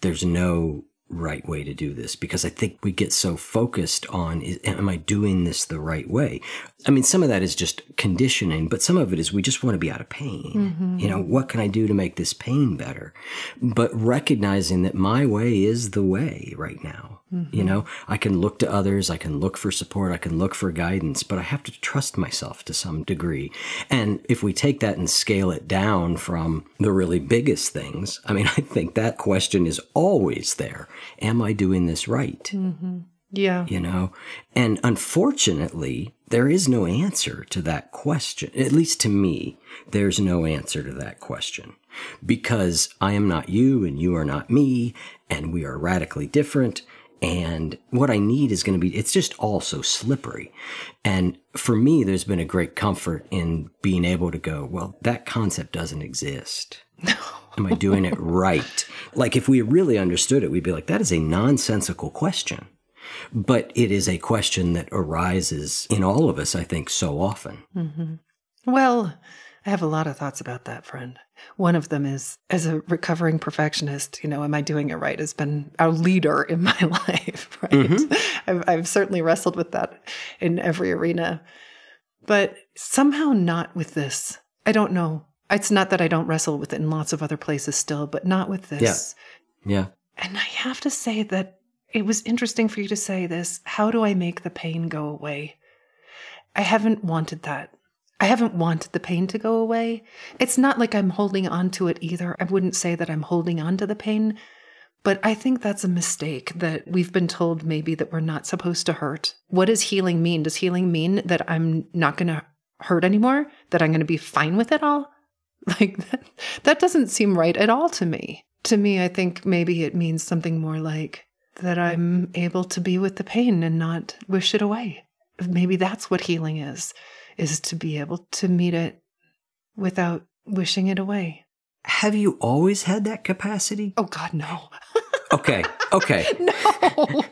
Speaker 4: there's no right way to do this because I think we get so focused on, is, am I doing this the right way? I mean, some of that is just conditioning, but some of it is we just want to be out of pain. Mm-hmm. You know, what can I do to make this pain better? But recognizing that my way is the way right now. Mm-hmm. You know, I can look to others, I can look for support, I can look for guidance, but I have to trust myself to some degree. And if we take that and scale it down from the really biggest things, I mean, I think that question is always there. Am I doing this right?
Speaker 1: Mm-hmm. Yeah.
Speaker 4: You know, and unfortunately, there is no answer to that question. At least to me, there's no answer to that question because I am not you and you are not me and we are radically different and what I need is going to be, it's just all so slippery. And for me, there's been a great comfort in being able to go, well, that concept doesn't exist. Am I doing it right? Like if we really understood it, we'd be like, that is a nonsensical question. But it is a question that arises in all of us, I think, so often.
Speaker 1: Mm-hmm. Well, I have a lot of thoughts about that, friend. One of them is as a recovering perfectionist, you know, am I doing it right has been a leader in my life, right? Mm-hmm. I've, I've certainly wrestled with that in every arena, but somehow not with this. I don't know. It's not that I don't wrestle with it in lots of other places still, but not with this.
Speaker 4: Yeah. Yeah.
Speaker 1: And I have to say that it was interesting for you to say this. How do I make the pain go away? I haven't wanted that. I haven't wanted the pain to go away. It's not like I'm holding on to it either. I wouldn't say that I'm holding on to the pain, but I think that's a mistake that we've been told maybe that we're not supposed to hurt. What does healing mean? Does healing mean that I'm not going to hurt anymore? That I'm going to be fine with it all? Like that, that doesn't seem right at all to me. To me, I think maybe it means something more like that I'm able to be with the pain and not wish it away. Maybe that's what healing is is to be able to meet it without wishing it away.
Speaker 4: Have you always had that capacity?
Speaker 1: Oh God, no.
Speaker 4: okay. Okay.
Speaker 1: No.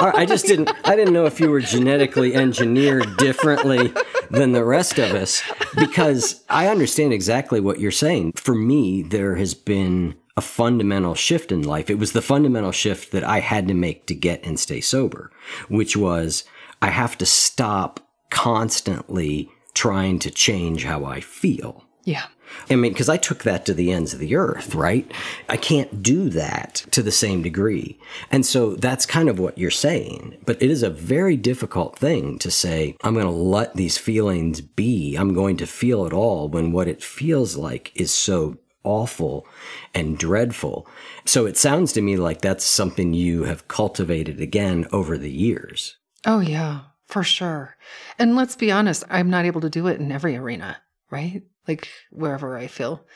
Speaker 4: I just didn't I didn't know if you were genetically engineered differently than the rest of us because I understand exactly what you're saying. For me, there has been a fundamental shift in life. It was the fundamental shift that I had to make to get and stay sober, which was I have to stop constantly trying to change how I feel.
Speaker 1: Yeah.
Speaker 4: I mean, because I took that to the ends of the earth, right? I can't do that to the same degree. And so that's kind of what you're saying. But it is a very difficult thing to say, I'm going to let these feelings be. I'm going to feel it all when what it feels like is so awful and dreadful. So it sounds to me like that's something you have cultivated again over the years.
Speaker 1: Oh, yeah. For sure. And let's be honest, I'm not able to do it in every arena, right? Like wherever I feel,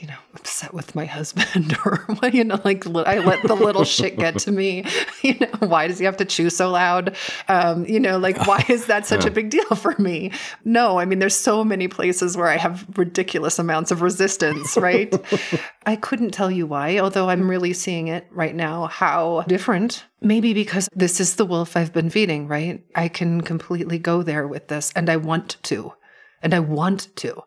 Speaker 1: you know, upset with my husband or, what, you know, like I let the little shit get to me. You know, why does he have to chew so loud? Um, you know, like why is that such a big deal for me? No, I mean, there's so many places where I have ridiculous amounts of resistance, right? I couldn't tell you why, although I'm really seeing it right now, how different Maybe because this is the wolf I've been feeding, right? I can completely go there with this and I want to. And I want to.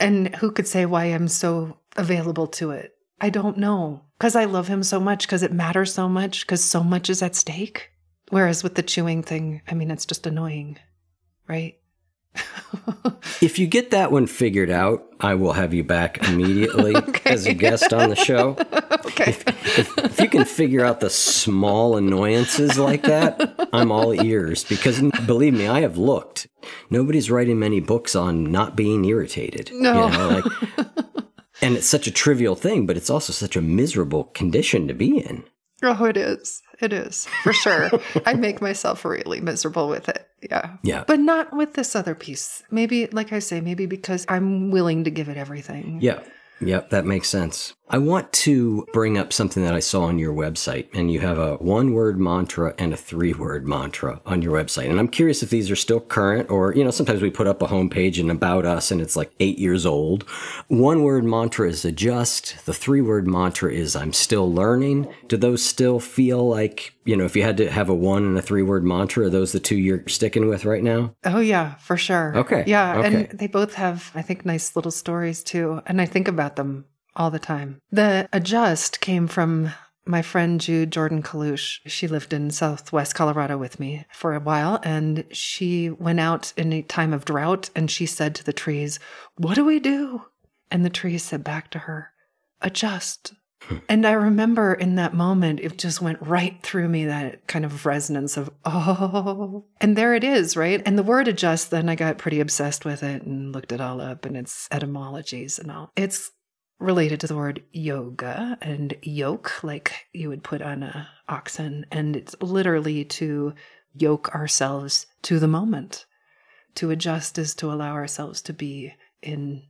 Speaker 1: And who could say why I'm so available to it? I don't know. Because I love him so much, because it matters so much, because so much is at stake. Whereas with the chewing thing, I mean, it's just annoying, right?
Speaker 4: if you get that one figured out, I will have you back immediately okay. as a guest on the show.
Speaker 1: okay.
Speaker 4: If, if, if, you can figure out the small annoyances like that, I'm all ears because believe me, I have looked. Nobody's writing many books on not being irritated.
Speaker 1: No.
Speaker 4: You know, like, and it's such a trivial thing, but it's also such a miserable condition to be in.
Speaker 1: Oh, it is. It is for sure. I make myself really miserable with it. Yeah.
Speaker 4: Yeah.
Speaker 1: But not with this other piece. Maybe, like I say, maybe because I'm willing to give it everything.
Speaker 4: Yeah. Yep, that makes sense. I want to bring up something that I saw on your website, and you have a one word mantra and a three word mantra on your website. And I'm curious if these are still current, or, you know, sometimes we put up a homepage and about us and it's like eight years old. One word mantra is adjust. The three word mantra is I'm still learning. Do those still feel like, you know, if you had to have a one and a three word mantra, are those the two you're sticking with right now?
Speaker 1: Oh, yeah, for sure.
Speaker 4: Okay.
Speaker 1: Yeah.
Speaker 4: Okay.
Speaker 1: And they both have, I think, nice little stories too. And I think about them all the time. The adjust came from my friend Jude Jordan Kalush. She lived in southwest Colorado with me for a while, and she went out in a time of drought and she said to the trees, What do we do? And the trees said back to her, Adjust. Hmm. And I remember in that moment, it just went right through me that kind of resonance of, oh, and there it is, right? And the word adjust, then I got pretty obsessed with it and looked it all up and its etymologies and all. It's related to the word yoga and yoke, like you would put on a oxen. And it's literally to yoke ourselves to the moment. To adjust is to allow ourselves to be in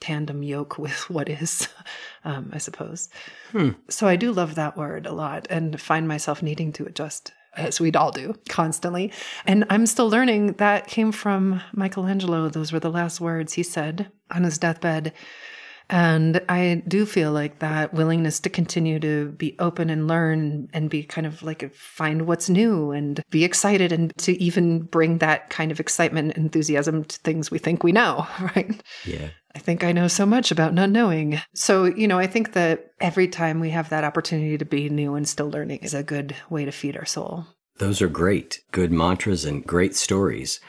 Speaker 1: tandem yoke with what is, um, I suppose. So I do love that word a lot and find myself needing to adjust, as we'd all do, constantly. And I'm still learning that came from Michelangelo. Those were the last words he said on his deathbed. And I do feel like that willingness to continue to be open and learn and be kind of like find what's new and be excited and to even bring that kind of excitement and enthusiasm to things we think we know, right?
Speaker 4: Yeah.
Speaker 1: I think I know so much about not knowing. So, you know, I think that every time we have that opportunity to be new and still learning is a good way to feed our soul.
Speaker 4: Those are great. Good mantras and great stories.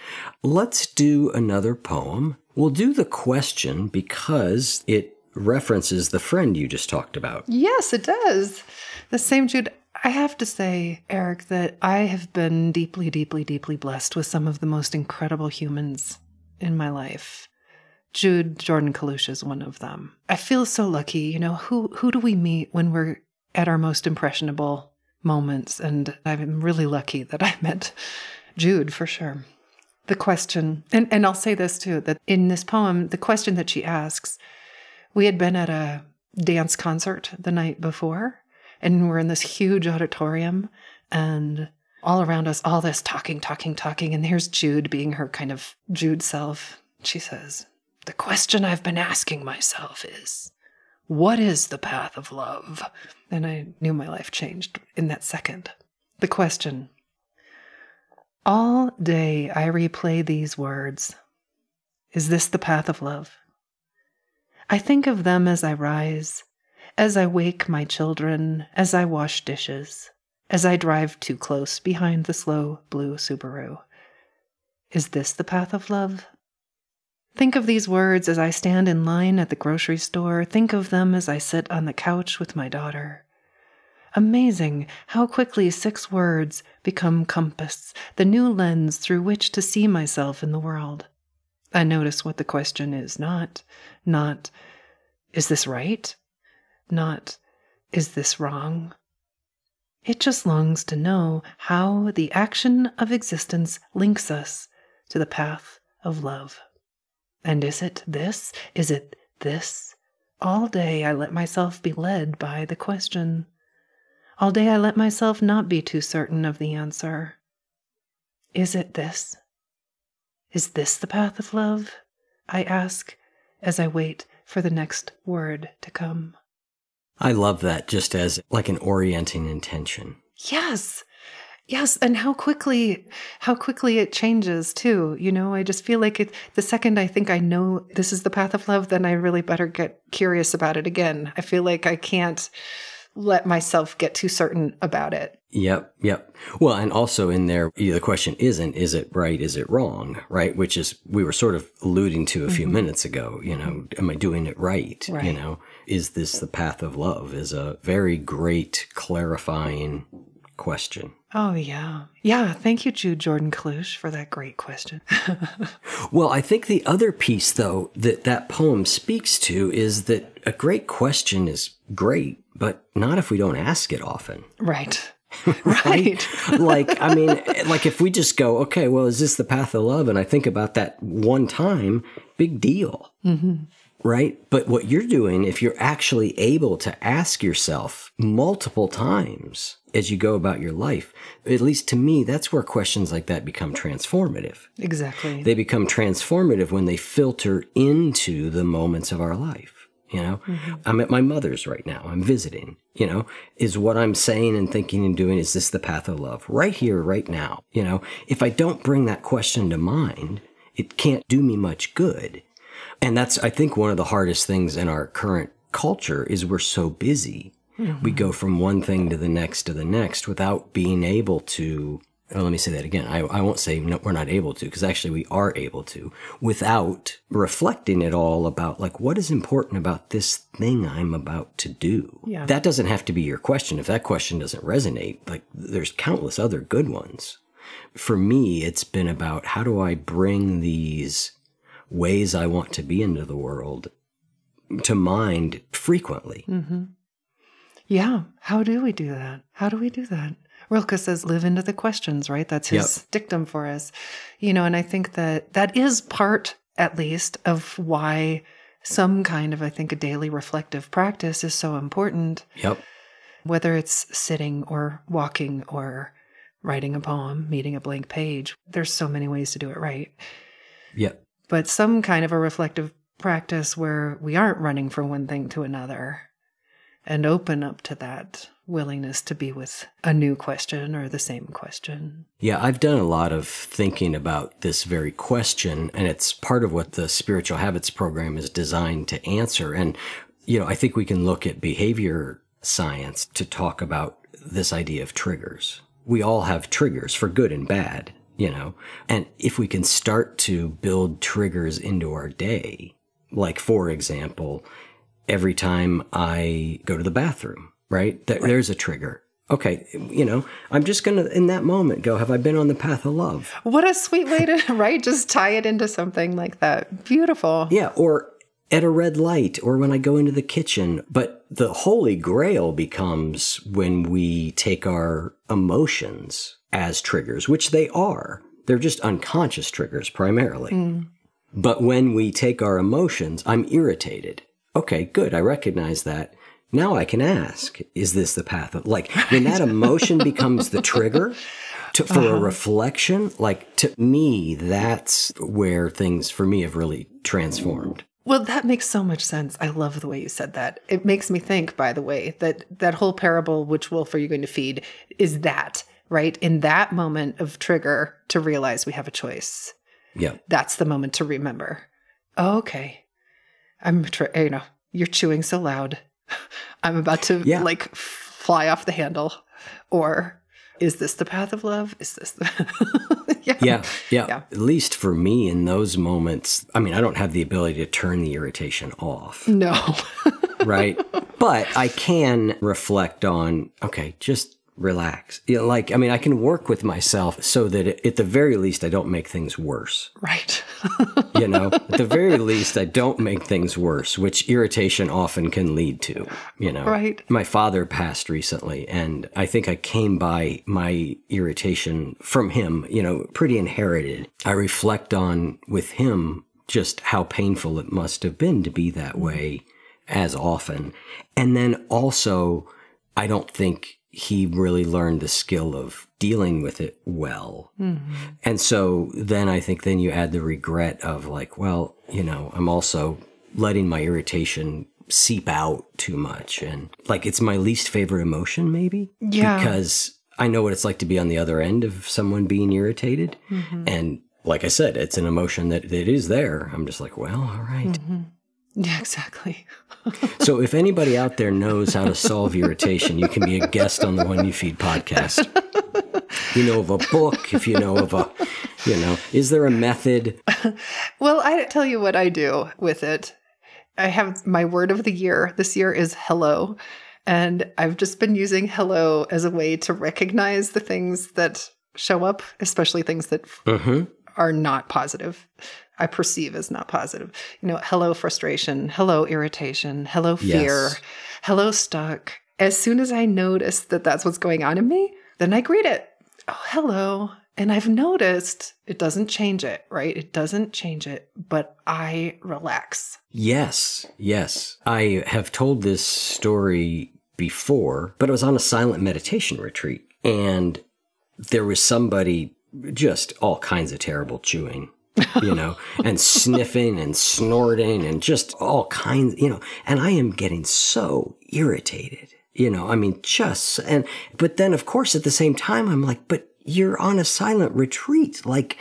Speaker 4: Let's do another poem. We'll do the question because it references the friend you just talked about.
Speaker 1: Yes, it does. The same Jude. I have to say, Eric, that I have been deeply, deeply, deeply blessed with some of the most incredible humans in my life. Jude Jordan Kalush is one of them. I feel so lucky. You know, who who do we meet when we're at our most impressionable moments? And I'm really lucky that I met Jude for sure. The question, and, and I'll say this too, that in this poem, the question that she asks, we had been at a dance concert the night before, and we're in this huge auditorium, and all around us, all this talking, talking, talking. And here's Jude being her kind of Jude self. She says, The question I've been asking myself is, what is the path of love? And I knew my life changed in that second. The question All day I replay these words Is this the path of love? I think of them as I rise, as I wake my children, as I wash dishes, as I drive too close behind the slow blue Subaru. Is this the path of love? Think of these words as I stand in line at the grocery store. Think of them as I sit on the couch with my daughter. Amazing how quickly six words become compass, the new lens through which to see myself in the world. I notice what the question is not, not, is this right? Not, is this wrong? It just longs to know how the action of existence links us to the path of love. And is it this? Is it this? All day I let myself be led by the question. All day I let myself not be too certain of the answer. Is it this? Is this the path of love? I ask as I wait for the next word to come.
Speaker 4: I love that just as like an orienting intention.
Speaker 1: Yes. Yes, and how quickly how quickly it changes too. You know, I just feel like it the second I think I know this is the path of love, then I really better get curious about it again. I feel like I can't let myself get too certain about it.
Speaker 4: Yep, yep. Well, and also in there, the question isn't, is it right, is it wrong, right? Which is, we were sort of alluding to a few mm-hmm. minutes ago, you know, am I doing it right? You know, is this the path of love is a very great clarifying question.
Speaker 1: Oh yeah. Yeah, thank you Jude Jordan Kalush for that great question.
Speaker 4: Well, I think the other piece, though, that that poem speaks to is that a great question is great, but not if we don't ask it often.
Speaker 1: right. Right.
Speaker 4: like, I mean, like if we just go, okay, well, is this the path of love? And I think about that one time, big deal. Mm-hmm. Right. But what you're doing, if you're actually able to ask yourself multiple times as you go about your life, at least to me, that's where questions like that become transformative.
Speaker 1: Exactly.
Speaker 4: They become transformative when they filter into the moments of our life. You know, mm-hmm. I'm at my mother's right now. I'm visiting. You know, is what I'm saying and thinking and doing, is this the path of love? Right here, right now. You know, if I don't bring that question to mind, it can't do me much good. And that's, I think, one of the hardest things in our current culture is we're so busy. We go from one thing to the next to the next without being able to. Oh, let me say that again. I, I won't say no, we're not able to, because actually we are able to, without reflecting at all about like what is important about this thing I'm about to do.
Speaker 1: Yeah.
Speaker 4: That doesn't have to be your question. If that question doesn't resonate, like there's countless other good ones. For me, it's been about how do I bring these ways I want to be into the world to mind frequently. Mm-hmm.
Speaker 1: Yeah. How do we do that? How do we do that? Rilke says, live into the questions, right? That's his dictum for us. You know, and I think that that is part, at least, of why some kind of, I think, a daily reflective practice is so important,
Speaker 4: Yep.
Speaker 1: whether it's sitting or walking or writing a poem, meeting a blank page. There's so many ways to do it right.
Speaker 4: Yep.
Speaker 1: But some kind of a reflective practice where we aren't running from one thing to another and open up to that willingness to be with a new question or the same question.
Speaker 4: Yeah, I've done a lot of thinking about this very question, and it's part of what the Spiritual Habits program is designed to answer. And, you know, I think we can look at behavior science to talk about this idea of triggers. We all have triggers for good and bad, you know, and if we can start to build triggers into our day, like, for example, every time I go to the bathroom, right? Th- There's a trigger. Okay, you know, I'm just going to, in that moment, go, have I been on the path of love?
Speaker 1: What a sweet way to, right? Just tie it into something like that. Beautiful.
Speaker 4: Yeah, or at a red light, or when I go into the kitchen. But the holy grail becomes when we take our emotions as triggers, which they are. They're just unconscious triggers primarily. Mm. But when we take our emotions, I'm irritated. Okay, good. I recognize that. Now I can ask, is this the path of like when that emotion becomes the trigger to, for a uh-huh. reflection? Like to me, that's where things for me have really transformed.
Speaker 1: Well, that makes so much sense. I love the way you said that. It makes me think, by the way, that that whole parable, which wolf are you going to feed, is that, right? In that moment of trigger to realize we have a choice.
Speaker 4: Yeah.
Speaker 1: That's the moment to remember. Oh, okay. I'm, tr- you know, you're chewing so loud. I'm about to
Speaker 4: Yeah.
Speaker 1: like fly off the handle. Or is this the path of love? Is this the. yeah.
Speaker 4: Yeah, yeah.
Speaker 1: Yeah.
Speaker 4: At least for me in those moments, I mean, I don't have the ability to turn the irritation off,
Speaker 1: No.
Speaker 4: right? but I can reflect on, okay, just relax. You know, like, I mean, I can work with myself so that at the very least, I don't make things worse.
Speaker 1: right.
Speaker 4: You know, at the very least, I don't make things worse, which irritation often can lead to, you know.
Speaker 1: Right.
Speaker 4: My father passed recently, and I think I came by my irritation from him, you know, pretty inherited. I reflect on with him just how painful it must have been to be that way as often. And then also, I don't think he really learned the skill of dealing with it well. Mm-hmm. And so then I think then you add the regret of like, well, you know, I'm also letting my irritation seep out too much. And like, it's my least favorite emotion, maybe.
Speaker 1: Yeah.
Speaker 4: Because I know what it's like to be on the other end of someone being irritated. Mm-hmm. And like I said, it's an emotion that, that is there. I'm just like, well, all right. Mm-hmm.
Speaker 1: yeah, exactly.
Speaker 4: So if anybody out there knows how to solve irritation, you can be a guest on the One You Feed podcast. You know of a book, if you know of a, you know, is there a method?
Speaker 1: Well, I tell you what I do with it. I have my word of the year. This year is hello. And I've just been using hello as a way to recognize the things that show up, especially things that
Speaker 4: Mm-hmm.
Speaker 1: are not positive. I perceive as not positive. You know, hello frustration, hello irritation, hello fear,
Speaker 4: Yes.
Speaker 1: hello stuck. As soon as I notice that that's what's going on in me, then I greet it. Oh, hello. And I've noticed it doesn't change it, right? It doesn't change it, but I relax.
Speaker 4: Yes, yes. I have told this story before, but it was on a silent meditation retreat. And there was somebody just all kinds of terrible chewing. you know, and sniffing and snorting and just all kinds, you know, and I am getting so irritated, you know, I mean, just, and, but then of course at the same time, I'm like, but you're on a silent retreat. Like,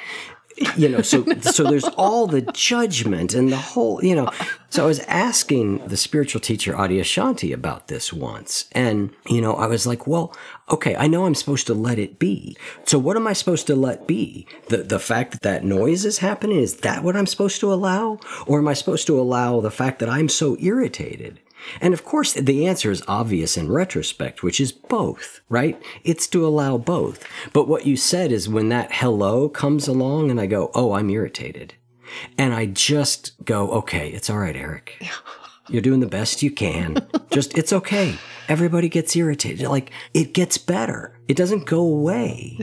Speaker 4: you know, so so there's all the judgment and the whole, you know. So I was asking the spiritual teacher Adyashanti about this once, and you know, I was like, well, okay, I know I'm supposed to let it be. So what am I supposed to let be? The the fact that that noise is happening is that what I'm supposed to allow, or am I supposed to allow the fact that I'm so irritated? And of course, the answer is obvious in retrospect, which is both, right? It's to allow both. But what you said is when that hello comes along and I go, oh, I'm irritated. And I just go, okay, it's all right, Eric. You're doing the best you can. Just, it's okay. Everybody gets irritated. Like, it gets better. It doesn't go away.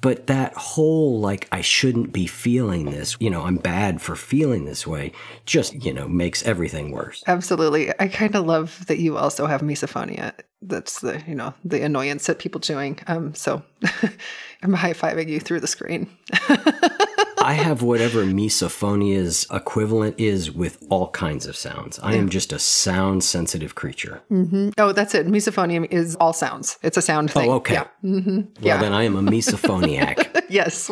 Speaker 4: But that whole, like, I shouldn't be feeling this, you know, I'm bad for feeling this way, just, you know, makes everything worse.
Speaker 1: Absolutely. I kind of love that you also have misophonia. That's the, you know, the annoyance at people chewing. Um, so I'm high fiving you through the screen.
Speaker 4: I have whatever misophonia's equivalent is with all kinds of sounds. I am just a sound sensitive creature.
Speaker 1: Mm-hmm. Oh, that's it. Misophonia is all sounds. It's a sound thing.
Speaker 4: Oh, okay.
Speaker 1: Yeah. Mm-hmm.
Speaker 4: Well,
Speaker 1: yeah.
Speaker 4: then I am a misophoniac.
Speaker 1: yes.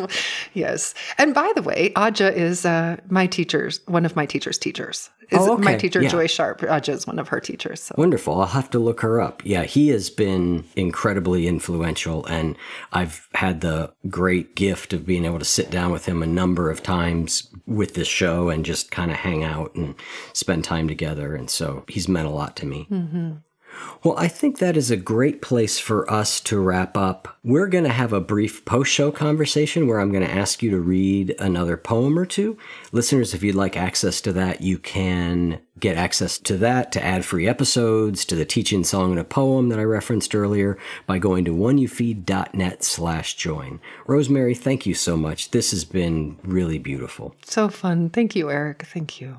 Speaker 1: Yes. And by the way, Adya is uh, my teacher's, one of my teacher's teachers. Is
Speaker 4: Oh, okay.
Speaker 1: My teacher,
Speaker 4: Yeah.
Speaker 1: Joy Sharp. Adya is one of her teachers. So.
Speaker 4: Wonderful. I'll have to look her up. Yeah, he has been incredibly influential, and I've had the great gift of being able to sit down with him a number of times with this show and just kind of hang out and spend time together. And so he's meant a lot to me. Well, I think that is a great place for us to wrap up. We're going to have a brief post show conversation where I'm going to ask you to read another poem or two. Listeners, if you'd like access to that, you can get access to that, to ad free episodes, to the teaching song and a poem that I referenced earlier by going to oneyoufeed.net slash join. Rosemerry, thank you so much. This has been really beautiful.
Speaker 1: So fun. Thank you, Eric. Thank you.